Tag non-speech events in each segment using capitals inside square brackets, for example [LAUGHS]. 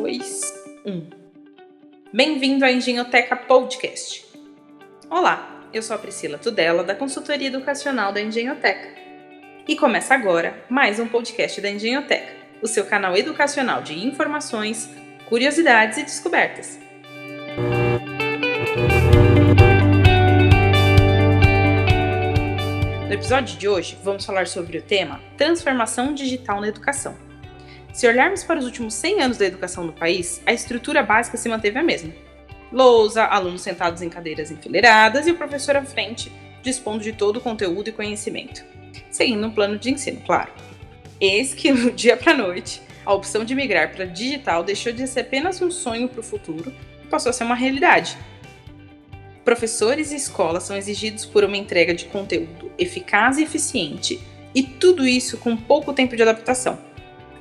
2, 1. Bem-vindo à Engenhoteca Podcast. Olá, eu sou a Priscila Tudela, da Consultoria Educacional da Engenhoteca. E começa agora mais um podcast da Engenhoteca, o seu canal educacional de informações, curiosidades e descobertas. No episódio de hoje, vamos falar sobre o tema Transformação Digital na Educação. Se olharmos para os últimos 100 anos da educação no país, a estrutura básica se manteve a mesma. Lousa, alunos sentados em cadeiras enfileiradas e o professor à frente, dispondo de todo o conteúdo e conhecimento. Seguindo um plano de ensino, claro. Eis que, no dia para noite, a opção de migrar para digital deixou de ser apenas um sonho para o futuro e passou a ser uma realidade. Professores e escolas são exigidos por uma entrega de conteúdo eficaz e eficiente, e tudo isso com pouco tempo de adaptação.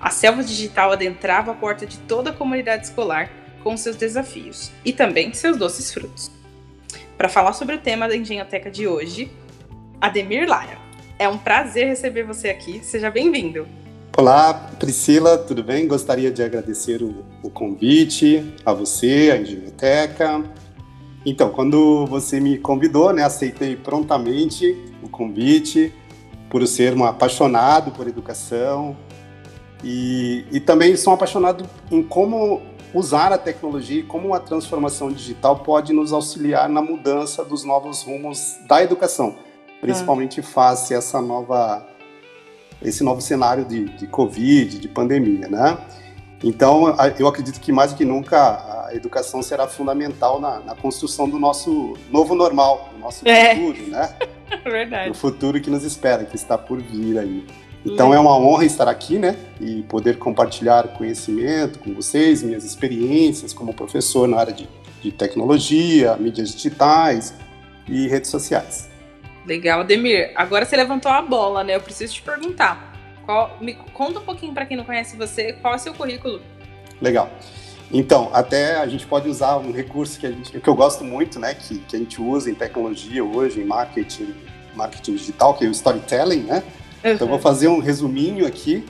A selva digital adentrava a porta de toda a comunidade escolar com seus desafios e também seus doces frutos. Para falar sobre o tema da Engenhoteca de hoje, Ademir Lara. É um prazer receber você aqui, seja bem-vindo. Olá, Priscila, tudo bem? Gostaria de agradecer o, o convite a você, a Engenhoteca. Então, quando você me convidou, né, aceitei prontamente o convite por ser um apaixonado por educação, e, e também sou apaixonado em como usar a tecnologia e como a transformação digital pode nos auxiliar na mudança dos novos rumos da educação, principalmente ah. face a essa nova esse novo cenário de, de Covid, de pandemia, né? Então, eu acredito que mais do que nunca a educação será fundamental na, na construção do nosso novo normal, do nosso é. futuro, né? [LAUGHS] Verdade. O futuro que nos espera, que está por vir aí. Então é uma honra estar aqui, né? E poder compartilhar conhecimento com vocês, minhas experiências como professor na área de, de tecnologia, mídias digitais e redes sociais. Legal, Demir. Agora você levantou a bola, né? Eu preciso te perguntar. Qual, me conta um pouquinho para quem não conhece você, qual é o seu currículo? Legal. Então, até a gente pode usar um recurso que, a gente, que eu gosto muito, né? Que, que a gente usa em tecnologia hoje, em marketing, marketing digital, que é o storytelling, né? Uhum. Então, vou fazer um resuminho aqui.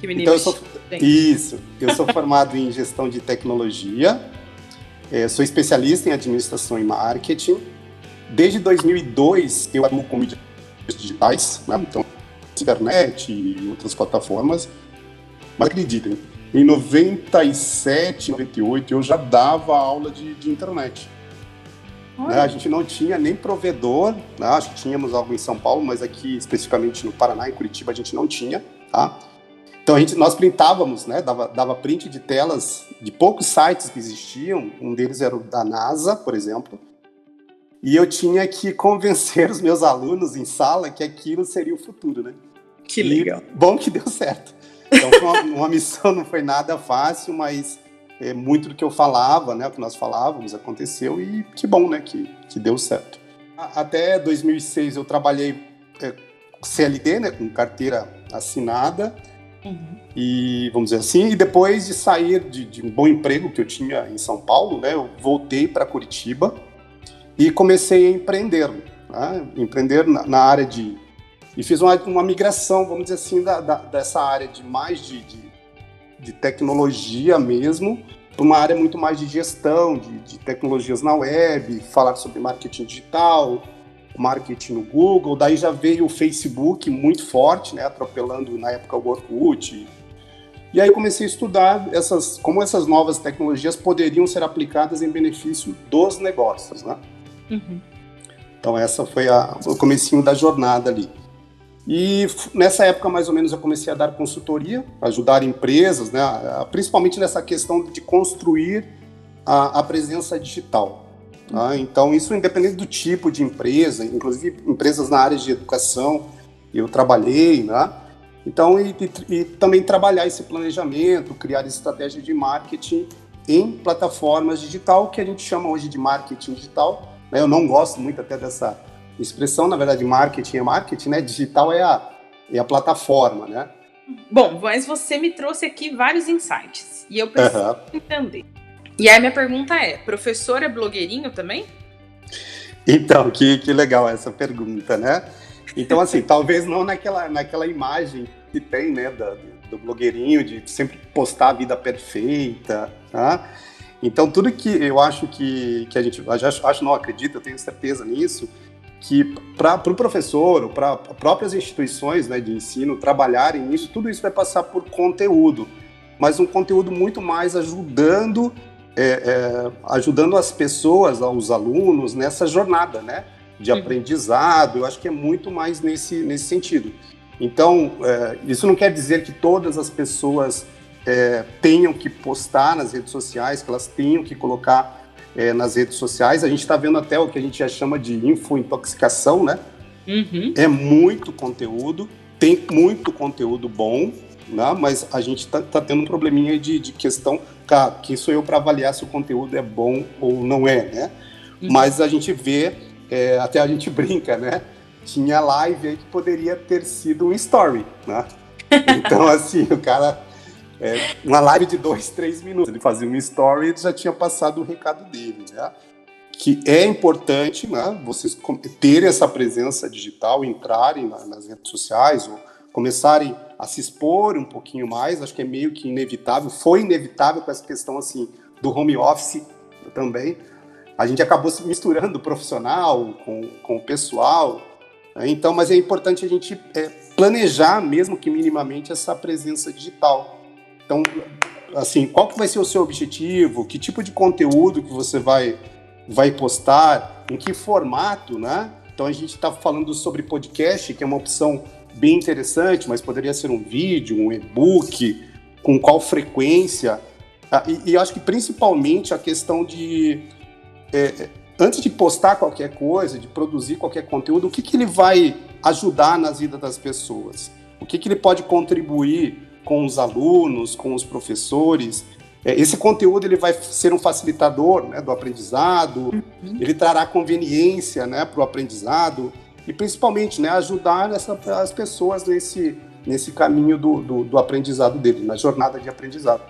Que menino então, eu sou, Isso. Eu sou formado em gestão de tecnologia, é, sou especialista em administração e marketing. Desde 2002, eu atuo com mídias digitais, né? então, internet e outras plataformas. Mas acreditem, em 97, 98, eu já dava aula de, de internet. Né? A gente não tinha nem provedor, né? acho que tínhamos algo em São Paulo, mas aqui especificamente no Paraná e Curitiba a gente não tinha, tá? Então a gente, nós printávamos, né? Dava, dava print de telas de poucos sites que existiam. Um deles era o da NASA, por exemplo. E eu tinha que convencer os meus alunos em sala que aquilo seria o futuro, né? Que legal. E bom que deu certo. Então foi uma, uma missão, não foi nada fácil, mas é, muito do que eu falava, né, o que nós falávamos, aconteceu e que bom, né, que, que deu certo. Até 2006 eu trabalhei é, CLT, né, com carteira assinada, uhum. e vamos dizer assim, e depois de sair de, de, um bom emprego que eu tinha em São Paulo, né, eu voltei para Curitiba e comecei a empreender, né, empreender na, na, área de e fiz uma, uma migração, vamos dizer assim, da, da, dessa área de mais de, de de tecnologia mesmo, para uma área muito mais de gestão, de, de, tecnologias na web, falar sobre marketing digital, marketing no Google. Daí já veio o Facebook muito forte, né, atropelando na época o Orkut. E aí comecei a estudar essas, como essas novas tecnologias poderiam ser aplicadas em benefício dos negócios, né? Uhum. Então essa foi a, o comecinho da jornada ali. E nessa época, mais ou menos, eu comecei a dar consultoria, ajudar empresas, né, principalmente nessa questão de construir a, a presença digital. Tá? Então, isso independente do tipo de empresa, inclusive empresas na área de educação, eu trabalhei, né? Então, e, e, e também trabalhar esse planejamento, criar estratégia de marketing em plataformas digital, que a gente chama hoje de marketing digital. Né? Eu não gosto muito até dessa expressão, na verdade, marketing é marketing, né? Digital é a, é a plataforma, né? Bom, mas você me trouxe aqui vários insights e eu preciso uhum. entender. E aí minha pergunta é, professor é blogueirinho também? Então, que, que legal essa pergunta, né? Então, assim, [LAUGHS] talvez não naquela, naquela imagem que tem, né, da, do blogueirinho, de sempre postar a vida perfeita, tá? Então, tudo que eu acho que, que a gente, acho, acho não acredito, eu tenho certeza nisso, que para o pro professor, para próprias instituições né, de ensino trabalharem nisso, tudo isso vai passar por conteúdo, mas um conteúdo muito mais ajudando, é, é, ajudando as pessoas, os alunos nessa jornada, né, de uhum. aprendizado. Eu acho que é muito mais nesse nesse sentido. Então, é, isso não quer dizer que todas as pessoas é, tenham que postar nas redes sociais, que elas tenham que colocar é, nas redes sociais. A gente está vendo até o que a gente já chama de infointoxicação, né? Uhum. É muito conteúdo, tem muito conteúdo bom, né? mas a gente está tá tendo um probleminha de, de questão, cara, quem sou eu para avaliar se o conteúdo é bom ou não é, né? Uhum. Mas a gente vê, é, até a gente [LAUGHS] brinca, né? Tinha live aí que poderia ter sido um story, né? [LAUGHS] Então, assim, o cara é, uma live de dois, três minutos. Ele fazia um story e já tinha passado o recado dele, né? Que é importante, né? Vocês terem essa presença digital, entrarem nas redes sociais ou começarem a se expor um pouquinho mais. Acho que é meio que inevitável. Foi inevitável com essa questão assim do home office também. A gente acabou se misturando o profissional com, com o pessoal. Né? Então, mas é importante a gente é, planejar, mesmo que minimamente, essa presença digital. Então, assim, qual que vai ser o seu objetivo? Que tipo de conteúdo que você vai, vai postar? Em que formato, né? Então, a gente está falando sobre podcast, que é uma opção bem interessante, mas poderia ser um vídeo, um e-book, com qual frequência. Ah, e, e acho que principalmente a questão de... É, antes de postar qualquer coisa, de produzir qualquer conteúdo, o que, que ele vai ajudar nas vidas das pessoas? O que, que ele pode contribuir com os alunos, com os professores. É, esse conteúdo ele vai ser um facilitador né, do aprendizado, uhum. ele trará conveniência né, para o aprendizado e principalmente né, ajudar essa, as pessoas nesse, nesse caminho do, do, do aprendizado dele, na jornada de aprendizado.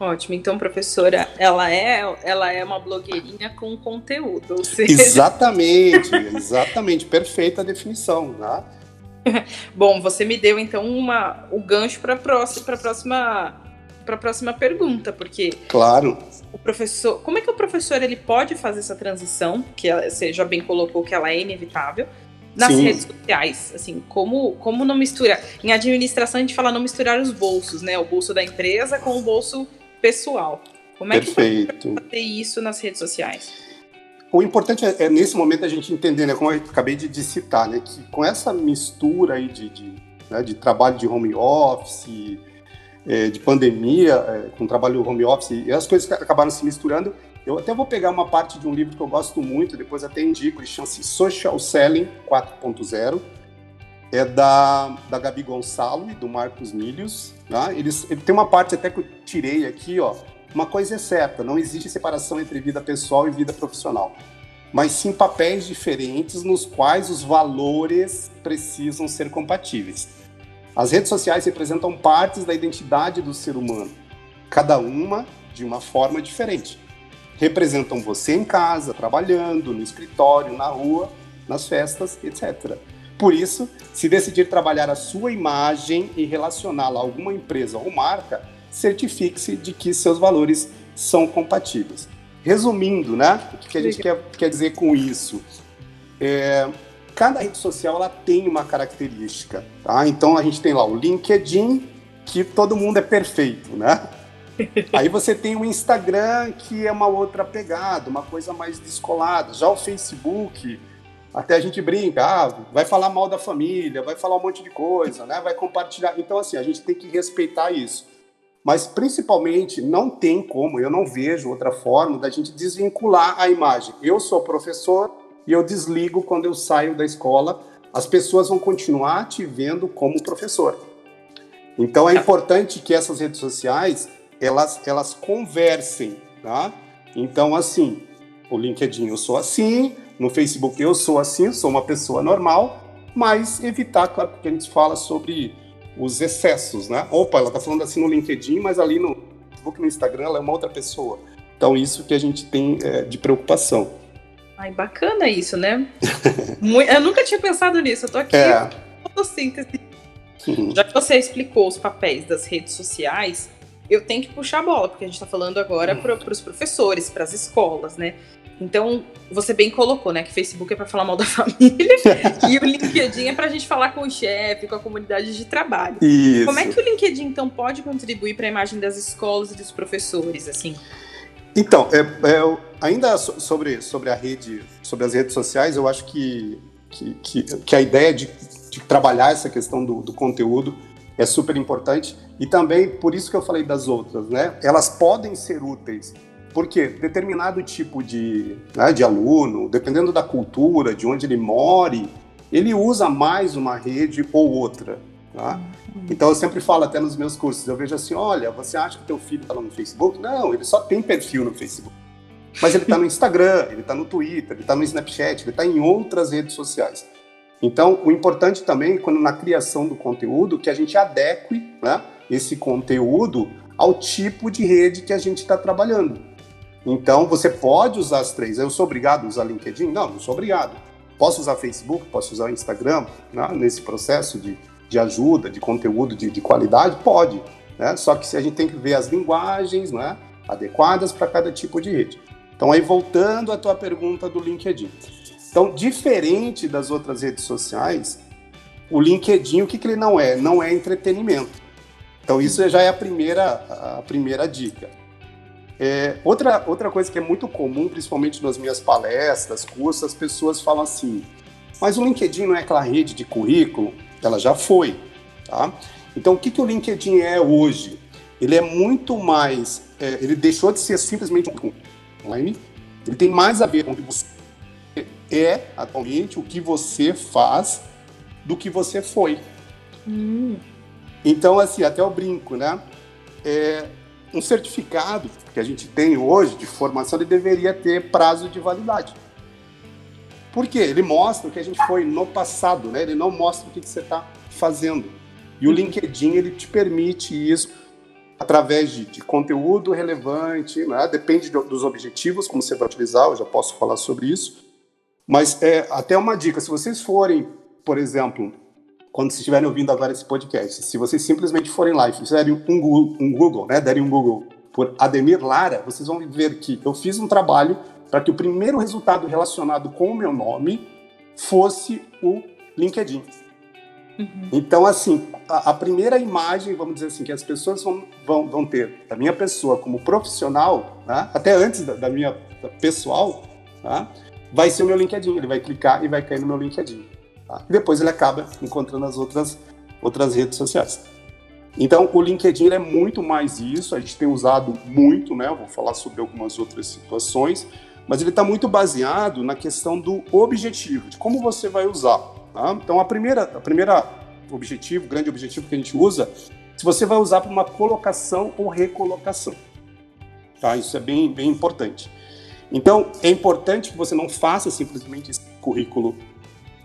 Ótimo. Então, professora, ela é, ela é uma blogueirinha com conteúdo. Seja... Exatamente, [LAUGHS] exatamente. Perfeita definição. Né? [LAUGHS] Bom, você me deu então uma, o gancho para a próxima, para próxima, para próxima pergunta, porque claro, o professor, como é que o professor ele pode fazer essa transição, que você já bem colocou que ela é inevitável, nas Sim. redes sociais, assim, como como não mistura? Em administração a gente fala não misturar os bolsos, né? O bolso da empresa com o bolso pessoal. Como é Perfeito. que pode fazer isso nas redes sociais? O importante é, é, nesse momento a gente entender, né, como eu acabei de, de citar, né, que com essa mistura aí de, de, né, de trabalho de home office, é, de pandemia, é, com trabalho home office, e as coisas acabaram se misturando. Eu até vou pegar uma parte de um livro que eu gosto muito, depois até indico, ele chama-se Social Selling 4.0, é da, da Gabi Gonçalo e do Marcos Milhos. Né? Eles, ele tem uma parte até que eu tirei aqui, ó, uma coisa é certa, não existe separação entre vida pessoal e vida profissional, mas sim papéis diferentes nos quais os valores precisam ser compatíveis. As redes sociais representam partes da identidade do ser humano, cada uma de uma forma diferente. Representam você em casa, trabalhando, no escritório, na rua, nas festas, etc. Por isso, se decidir trabalhar a sua imagem e relacioná-la a alguma empresa ou marca, certifique-se de que seus valores são compatíveis. Resumindo, né? O que a gente quer, quer dizer com isso? É, cada rede social ela tem uma característica, tá? Então a gente tem lá o LinkedIn, que todo mundo é perfeito, né? [LAUGHS] Aí você tem o Instagram, que é uma outra pegada, uma coisa mais descolada. Já o Facebook, até a gente brinca, ah, vai falar mal da família, vai falar um monte de coisa, né? Vai compartilhar. Então, assim, a gente tem que respeitar isso. Mas, principalmente, não tem como, eu não vejo outra forma da gente desvincular a imagem. Eu sou professor e eu desligo quando eu saio da escola. As pessoas vão continuar te vendo como professor. Então, é importante que essas redes sociais, elas, elas conversem, tá? Então, assim, o LinkedIn eu sou assim, no Facebook eu sou assim, sou uma pessoa normal, mas evitar, claro, porque a gente fala sobre os excessos, né? Opa, ela tá falando assim no LinkedIn, mas ali no Facebook, no Instagram, ela é uma outra pessoa. Então, isso que a gente tem é, de preocupação. Ai, bacana isso, né? [LAUGHS] eu nunca tinha pensado nisso, eu tô aqui é. fotossíntese. Uhum. Já que você explicou os papéis das redes sociais, eu tenho que puxar a bola, porque a gente está falando agora uhum. para os professores, para as escolas, né? Então, você bem colocou, né, que Facebook é para falar mal da [LAUGHS] família e o LinkedIn é para a gente falar com o chefe, com a comunidade de trabalho. Isso. Como é que o LinkedIn então pode contribuir para a imagem das escolas e dos professores, assim? Então, é, é, ainda sobre, sobre a rede, sobre as redes sociais, eu acho que, que, que, que a ideia de, de, trabalhar essa questão do, do conteúdo é super importante e também por isso que eu falei das outras, né? Elas podem ser úteis porque determinado tipo de, né, de aluno, dependendo da cultura, de onde ele more, ele usa mais uma rede ou outra. Tá? Uhum. Então eu sempre falo até nos meus cursos, eu vejo assim, olha, você acha que teu filho está lá no Facebook? Não, ele só tem perfil no Facebook. Mas ele está no Instagram, ele está no Twitter, ele está no Snapchat, ele está em outras redes sociais. Então, o importante também, quando na criação do conteúdo, que a gente adeque né, esse conteúdo ao tipo de rede que a gente está trabalhando. Então, você pode usar as três. Eu sou obrigado a usar LinkedIn? Não, não sou obrigado. Posso usar Facebook, posso usar Instagram né, nesse processo de, de ajuda, de conteúdo de, de qualidade? Pode. Né? Só que a gente tem que ver as linguagens né, adequadas para cada tipo de rede. Então, aí voltando à tua pergunta do LinkedIn. Então, diferente das outras redes sociais, o LinkedIn, o que, que ele não é? Não é entretenimento. Então, isso já é a primeira, a primeira dica. É, outra, outra coisa que é muito comum, principalmente nas minhas palestras, cursos, as pessoas falam assim: mas o LinkedIn não é aquela rede de currículo? Ela já foi. Tá? Então, o que, que o LinkedIn é hoje? Ele é muito mais. É, ele deixou de ser simplesmente um online, ele tem mais a ver com o que você é atualmente, o que você faz, do que você foi. Hum. Então, assim, até o brinco, né? É, um certificado que a gente tem hoje de formação, ele deveria ter prazo de validade. Por quê? Ele mostra o que a gente foi no passado, né? Ele não mostra o que, você está fazendo. E o uhum. LinkedIn, ele te permite isso através de, de conteúdo relevante, né? depende do, dos objetivos, como você vai utilizar, eu já posso falar sobre isso. Mas é até uma dica, se vocês forem, por exemplo, quando vocês estiverem ouvindo agora esse podcast, se vocês simplesmente forem lá e fizerem um Google, um Google né, derem um Google por Ademir Lara, vocês vão ver que eu fiz um trabalho para que o primeiro resultado relacionado com o meu nome fosse o LinkedIn. Uhum. Então, assim, a, a, primeira imagem, vamos dizer assim, que as pessoas vão, vão, vão ter da minha pessoa como profissional, né, até antes da, da minha da pessoal, tá, vai ser o meu LinkedIn. Ele vai clicar e vai cair no meu LinkedIn. Tá? Depois ele acaba encontrando as outras, outras redes sociais. Então, o LinkedIn é muito mais isso, a gente tem usado muito, né? Eu vou falar sobre algumas outras situações, mas ele está muito baseado na questão do objetivo, de como você vai usar. Tá? Então, a primeira, a primeira objetivo, grande objetivo que a gente usa, se você vai usar para uma colocação ou recolocação. Tá? Isso é bem, bem importante. Então, é importante que você não faça simplesmente esse currículo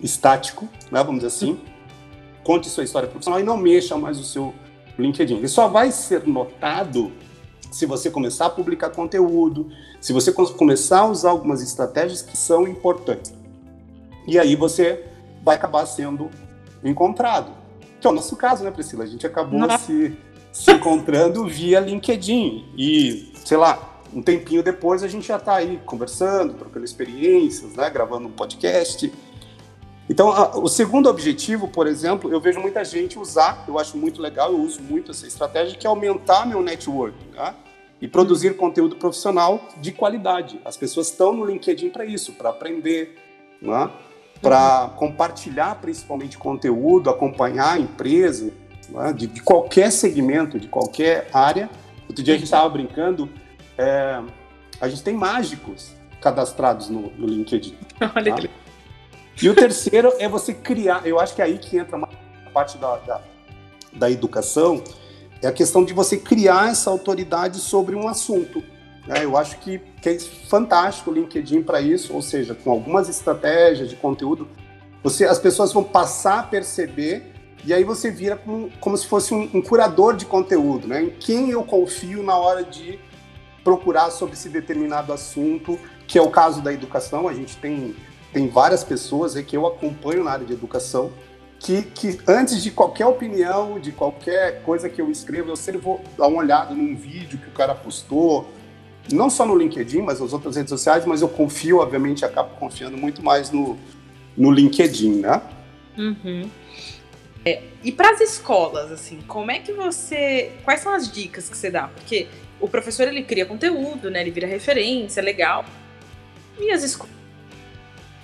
estático, né, vamos dizer assim, conte sua história profissional e não mexa mais o seu LinkedIn. Ele só vai ser notado se você começar a publicar conteúdo, se você começar a usar algumas estratégias que são importantes. E aí você vai acabar sendo encontrado. Que é o nosso caso, né, Priscila? A gente acabou se, se encontrando via LinkedIn. E, sei lá, um tempinho depois a gente já está aí conversando, trocando experiências, né, gravando um podcast. Então, a, o segundo objetivo, por exemplo, eu vejo muita gente usar, eu acho muito legal, eu uso muito essa estratégia, que é aumentar meu network tá? e produzir conteúdo profissional de qualidade. As pessoas estão no LinkedIn para isso, para aprender, né? para uhum. compartilhar principalmente conteúdo, acompanhar a empresa né? de, de, qualquer segmento, de qualquer área. Outro dia a gente estava brincando, é, a gente tem mágicos cadastrados no, no LinkedIn. [LAUGHS] Olha tá? que e o terceiro é você criar, eu acho que é aí que entra a parte da, da, da educação, é a questão de você criar essa autoridade sobre um assunto. Né? Eu acho que, que é fantástico o LinkedIn para isso, ou seja, com algumas estratégias de conteúdo, você, as pessoas vão passar a perceber e aí você vira como, como se fosse um, um, curador de conteúdo, né? Em quem eu confio na hora de procurar sobre esse determinado assunto, que é o caso da educação. A gente tem tem várias pessoas que eu acompanho na área de educação que, que antes de qualquer opinião, de qualquer coisa que eu escrevo, eu sempre vou dar uma olhada num vídeo que o cara postou, não só no LinkedIn, mas nas outras redes sociais, mas eu confio, obviamente, acabo confiando muito mais no, no LinkedIn, né? Uhum. É, e para as escolas, assim, como é que você. Quais são as dicas que você dá? Porque o professor ele cria conteúdo, né? Ele vira referência, legal. E as escolas?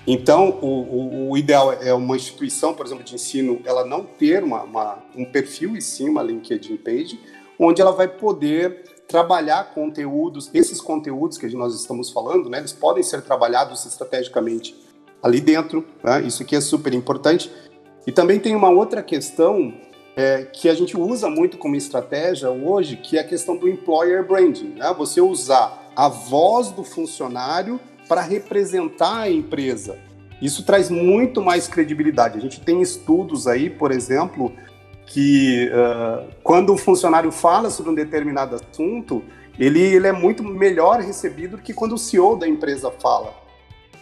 Então, o, o, o, ideal é uma instituição, por exemplo, de ensino, ela não ter uma, uma, um perfil e sim uma LinkedIn page, onde ela vai poder trabalhar conteúdos, esses conteúdos que nós estamos falando, né, eles podem ser trabalhados estrategicamente ali dentro, né, isso aqui é super importante. E também tem uma outra questão é, que a gente usa muito como estratégia hoje, que é a questão do employer branding, né, você usar a voz do funcionário para representar a empresa. Isso traz muito mais credibilidade. A gente tem estudos aí, por exemplo, que uh, quando um funcionário fala sobre um determinado assunto, ele, ele é muito melhor recebido do que quando o CEO da empresa fala.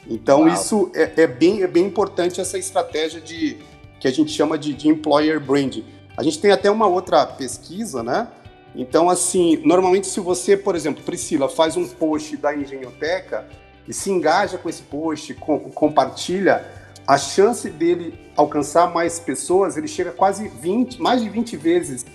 Então, Uau. isso é, é, bem, é bem importante, essa estratégia de que a gente chama de, de employer branding. A gente tem até uma outra pesquisa, né? Então, assim, normalmente se você, por exemplo, Priscila, faz um post da Engenhoteca e se engaja com esse post, com, compartilha, a chance dele alcançar mais pessoas, ele chega quase 20, mais de 20 vezes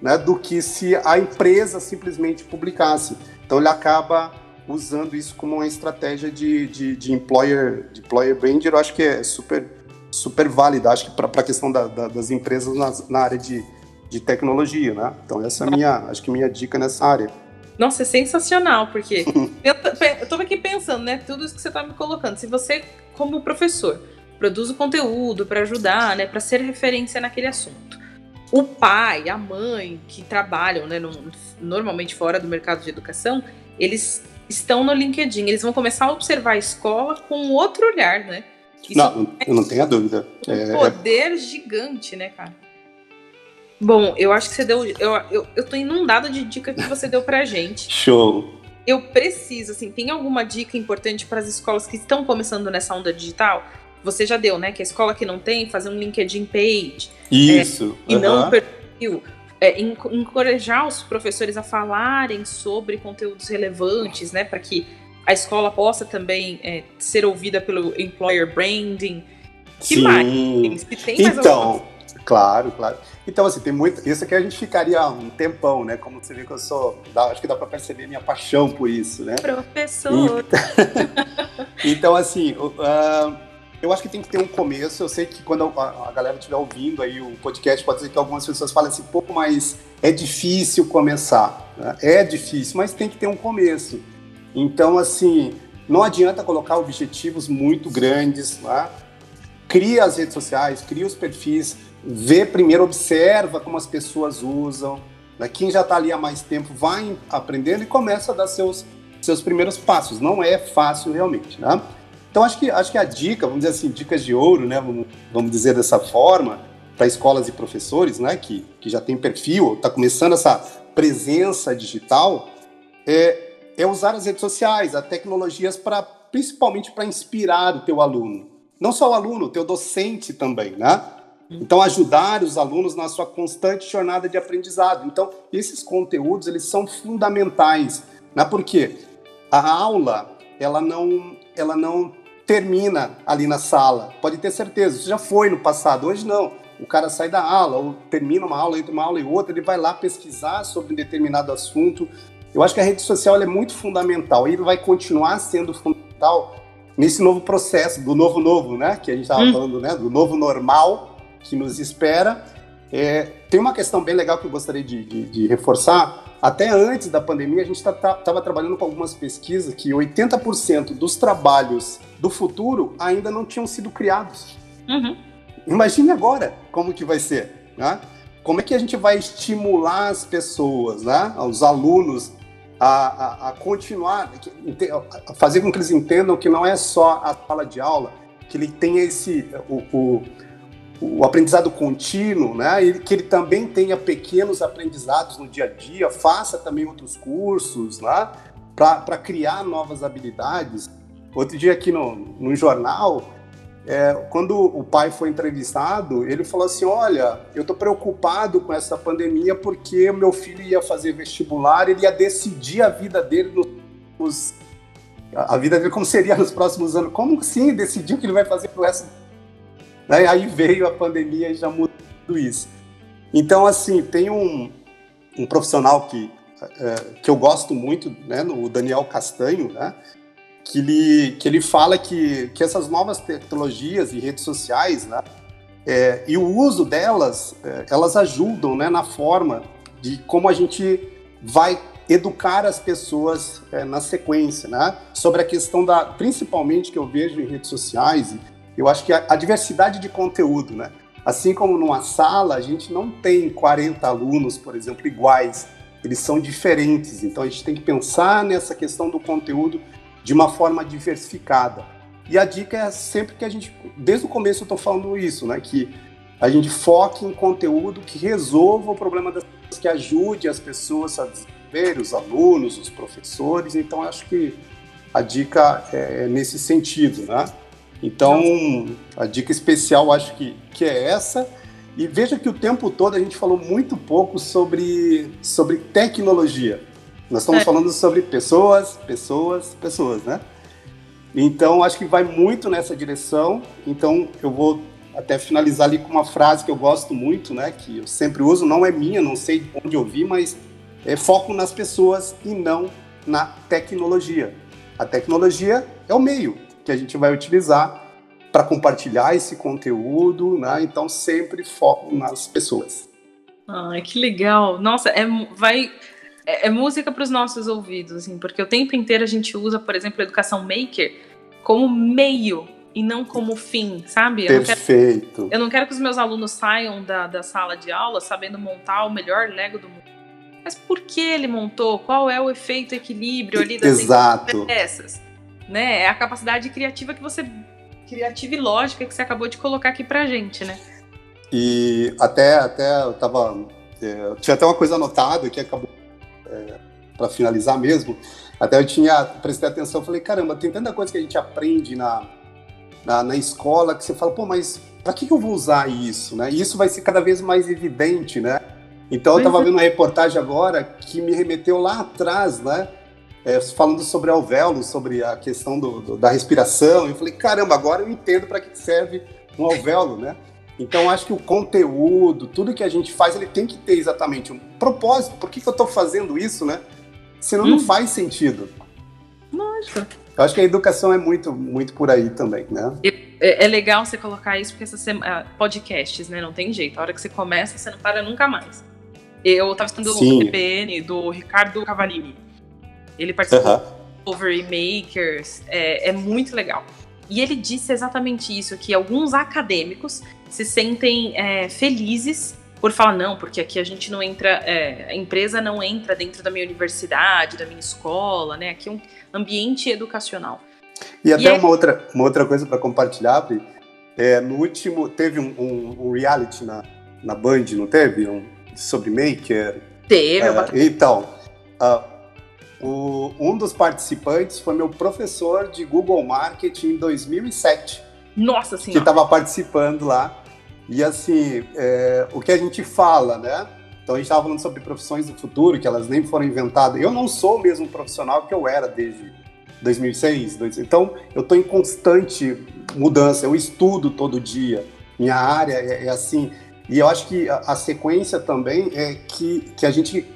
né, do que se a empresa simplesmente publicasse. Então ele acaba usando isso como uma estratégia de, de, de employer, de employer brand, eu acho que é super, super válida, acho que para a questão da, da, das empresas na, na área de, de tecnologia, né? Então essa é a minha, acho que minha dica nessa área. Nossa, é sensacional, porque [LAUGHS] eu, eu tô aqui pensando, né, tudo isso que você tá me colocando. Se você, como professor, produz o conteúdo para ajudar, né, para ser referência naquele assunto. O pai, a mãe que trabalham, né, no, normalmente fora do mercado de educação, eles estão no LinkedIn, eles vão começar a observar a escola com outro olhar, né? Isso não, é não tenha dúvida. Um é... poder gigante, né, cara? Bom, eu acho que você deu. Eu, eu, eu tô inundada de dica que você deu pra gente. [LAUGHS] Show! Eu preciso, assim, tem alguma dica importante para as escolas que estão começando nessa onda digital? você já deu, né? Que a escola que não tem, fazer um LinkedIn page. Isso. É, e não um perfil. É, encorajar os professores a falarem sobre conteúdos relevantes, né? Para que a escola possa também é, ser ouvida pelo employer branding. Que Sim. mais? Se tem mais então, alguma... claro, claro. Então, assim, tem muito. Isso aqui a gente ficaria um tempão, né? Como você vê que eu sou. Dá, acho que dá para perceber minha paixão por isso, né? Professor. Então, [LAUGHS] então assim, uh, eu acho que tem que ter um começo. Eu sei que quando a, a galera estiver ouvindo aí o podcast, pode ser que algumas pessoas falem assim, pouco mas é difícil começar. Né? É difícil, mas tem que ter um começo. Então, assim, não adianta colocar objetivos muito grandes, né? Cria as redes sociais, cria os perfis, vê primeiro, observa como as pessoas usam. Né? Quem já está ali há mais tempo vai aprendendo e começa a dar seus, seus primeiros passos. Não é fácil realmente, né? Então acho que acho que a dica, vamos dizer assim, dicas de ouro, né? Vamos, vamos dizer dessa forma, para escolas e professores, né? Que, que já tem perfil, está começando essa presença digital, é, é usar as redes sociais, as tecnologias para principalmente para inspirar o teu aluno. Não só o aluno, o teu docente também, né? Então ajudar os alunos na sua constante jornada de aprendizado. Então esses conteúdos eles são fundamentais, né? Porque a aula ela não ela não termina ali na sala. Pode ter certeza, isso já foi no passado, hoje não. O cara sai da aula, ou termina uma aula, entre uma aula e outra, ele vai lá pesquisar sobre um determinado assunto. Eu acho que a rede social é muito fundamental e vai continuar sendo fundamental nesse novo processo, do novo novo, né? Que a gente estava hum. falando, né? Do novo normal que nos espera. É, tem uma questão bem legal que eu gostaria de, de, de reforçar, até antes da pandemia, a gente estava tá, tá, trabalhando com algumas pesquisas que 80% dos trabalhos do futuro ainda não tinham sido criados. Uhum. Imagine agora como que vai ser, né? Como é que a gente vai estimular as pessoas, né? os alunos, a, a, a continuar, a fazer com que eles entendam que não é só a sala de aula, que ele tenha esse... o, o o aprendizado contínuo, né? E que ele também tenha pequenos aprendizados no dia a dia, faça também outros cursos, né? Para criar novas habilidades. Outro dia aqui no, no jornal, é, quando o pai foi entrevistado, ele falou assim: Olha, eu estou preocupado com essa pandemia porque meu filho ia fazer vestibular, ele ia decidir a vida dele nos. A vida dele como seria nos próximos anos. Como assim decidir o que ele vai fazer pro resto? Aí veio a pandemia e já mudou tudo isso. Então, assim, tem um, um profissional que, é, que eu gosto muito, né, o Daniel Castanho, né? que ele, que ele fala que, que essas novas tecnologias e redes sociais, né, é, e o uso delas, é, elas ajudam né, na forma de como a gente vai educar as pessoas é, na sequência, né? Sobre a questão da, principalmente que eu vejo em redes sociais, eu acho que a, a diversidade de conteúdo, né? Assim como numa sala, a gente não tem 40 alunos, por exemplo, iguais, eles são diferentes. Então a gente tem que pensar nessa questão do conteúdo de uma forma diversificada. E a dica é sempre que a gente, desde o começo eu estou falando isso, né, que a gente foque em conteúdo que resolva o problema das pessoas, que ajude as pessoas a desenvolver, os alunos, os professores. Então acho que a dica é nesse sentido, né? Então a dica especial acho que, que é essa. E veja que o tempo todo a gente falou muito pouco sobre, sobre tecnologia. Nós estamos é. falando sobre pessoas, pessoas, pessoas, né? Então, acho que vai muito nessa direção. Então, eu vou até finalizar ali com uma frase que eu gosto muito, né? Que eu sempre uso, não é minha, não sei de onde eu vi, mas é foco nas pessoas e não na tecnologia. A tecnologia é o meio que a gente vai utilizar para compartilhar esse conteúdo, né? Então, sempre foco nas pessoas. Ai, que legal. Nossa, é, vai é, é música para os nossos ouvidos, assim, porque o tempo inteiro a gente usa, por exemplo, a educação maker como meio e não como fim, sabe? Eu Perfeito. Não quero, eu não quero que os meus alunos saiam da, da sala de aula sabendo montar o melhor Lego do mundo. Mas por que ele montou? Qual é o efeito equilíbrio ali das Exato. peças? Né? É a capacidade criativa que você criativa e lógica que você acabou de colocar aqui pra gente, né? E até até eu tava é, tinha até uma coisa anotada que acabou é, para finalizar mesmo, até eu tinha prestei atenção, falei, caramba, tem tanta coisa que a gente aprende na, na, na escola que você fala, pô, mas para que, que, eu vou usar isso, né? E isso vai ser cada vez mais evidente, né? Então eu estava vendo uma reportagem agora que me remeteu lá atrás, né? É, falando sobre alvéolo, sobre a questão do, do, da respiração. Eu falei, caramba, agora eu entendo para que serve um alvéolo, né? Então, acho que o conteúdo, tudo que a gente faz, ele tem que ter exatamente um propósito. Por que, que eu estou fazendo isso, né? Senão hum. não faz sentido. Lógico. Eu acho que a educação é muito, muito por aí também, né? É, é legal você colocar isso, porque essas uh, podcasts, né? Não tem jeito. A hora que você começa, você não para nunca mais. Eu estava assistindo o CPN do Ricardo Cavallini. Ele participou uh -huh. do Over Makers. É, é muito legal. E ele disse exatamente isso, que alguns acadêmicos se sentem é, felizes por falar, não, porque aqui a gente não entra, é, a empresa não entra dentro da minha universidade, da minha escola, né? Aqui é um ambiente educacional. E até e uma, outra, uma outra coisa para compartilhar, Pri, é, no último, teve um, um, um, reality na, na Band, não teve? Um, sobre Maker. Teve, é, Então, uh, o, um dos participantes foi meu professor de Google Marketing em 2007. Nossa Senhora! Que estava participando lá. E assim, é, o que a gente fala, né? Então a gente estava falando sobre profissões do futuro, que elas nem foram inventadas. Eu não sou o mesmo profissional que eu era desde 2006. 2006. Então eu estou em constante mudança, eu estudo todo dia. Minha área é, é assim. E eu acho que a, a, sequência também é que, que a gente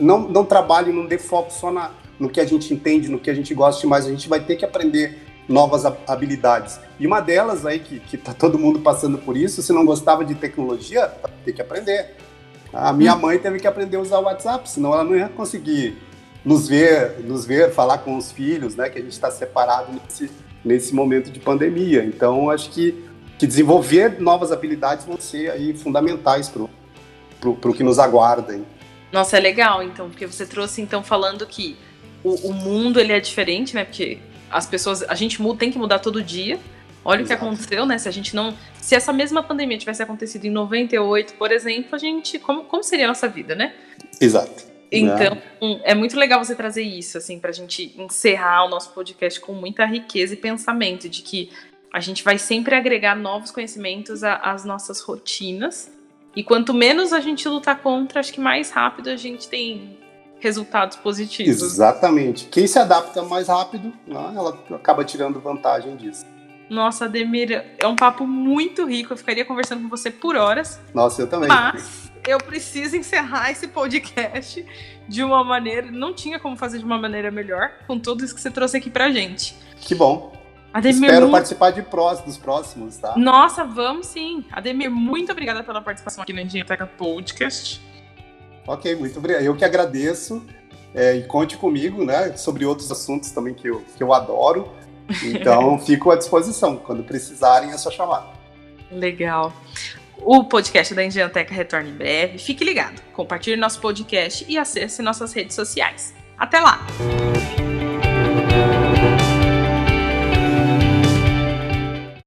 não, não trabalhe, não dê foco só na, no que a gente entende, no que a gente gosta mais. A gente vai ter que aprender novas habilidades. E uma delas aí, que, que tá todo mundo passando por isso, se não gostava de tecnologia, tem que aprender. A minha hum. mãe teve que aprender a usar o WhatsApp, senão ela não ia conseguir nos ver, nos ver, falar com os filhos, né? Que a gente está separado nesse, nesse momento de pandemia. Então, acho que, que desenvolver novas habilidades vão ser aí fundamentais para o que nos aguarda. Hein? Nossa, é legal, então, porque você trouxe, então, falando que o, o mundo ele é diferente, né? Porque as pessoas, a gente muda, tem que mudar todo dia. Olha Exato. o que aconteceu, né? Se a gente não. Se essa mesma pandemia tivesse acontecido em 98, por exemplo, a gente. Como, como seria a nossa vida, né? Exato. Então, é. é muito legal você trazer isso, assim, pra gente encerrar o nosso podcast com muita riqueza e pensamento de que A gente vai sempre agregar novos conhecimentos às nossas rotinas. E quanto menos a gente lutar contra, acho que mais rápido a gente tem resultados positivos. Exatamente. Quem se adapta mais rápido, né, ela acaba tirando vantagem disso. Nossa, Ademir, é um papo muito rico. Eu ficaria conversando com você por horas. Nossa, eu também. Mas eu preciso encerrar esse podcast de uma maneira. Não tinha como fazer de uma maneira melhor, com tudo isso que você trouxe aqui pra gente. Que bom. Ademir, Espero muito... participar de prós, dos próximos, tá? Nossa, vamos sim. Ademir, muito obrigada pela participação aqui no Engenhoteca Podcast. Ok, muito obrigado. Eu que agradeço. É, e conte comigo, né, sobre outros assuntos também que eu, que eu adoro. Então, [LAUGHS] fico à disposição. Quando precisarem, é só chamar. Legal. O podcast da Engenhoteca retorna em breve. Fique ligado, compartilhe nosso podcast e acesse nossas redes sociais. Até lá!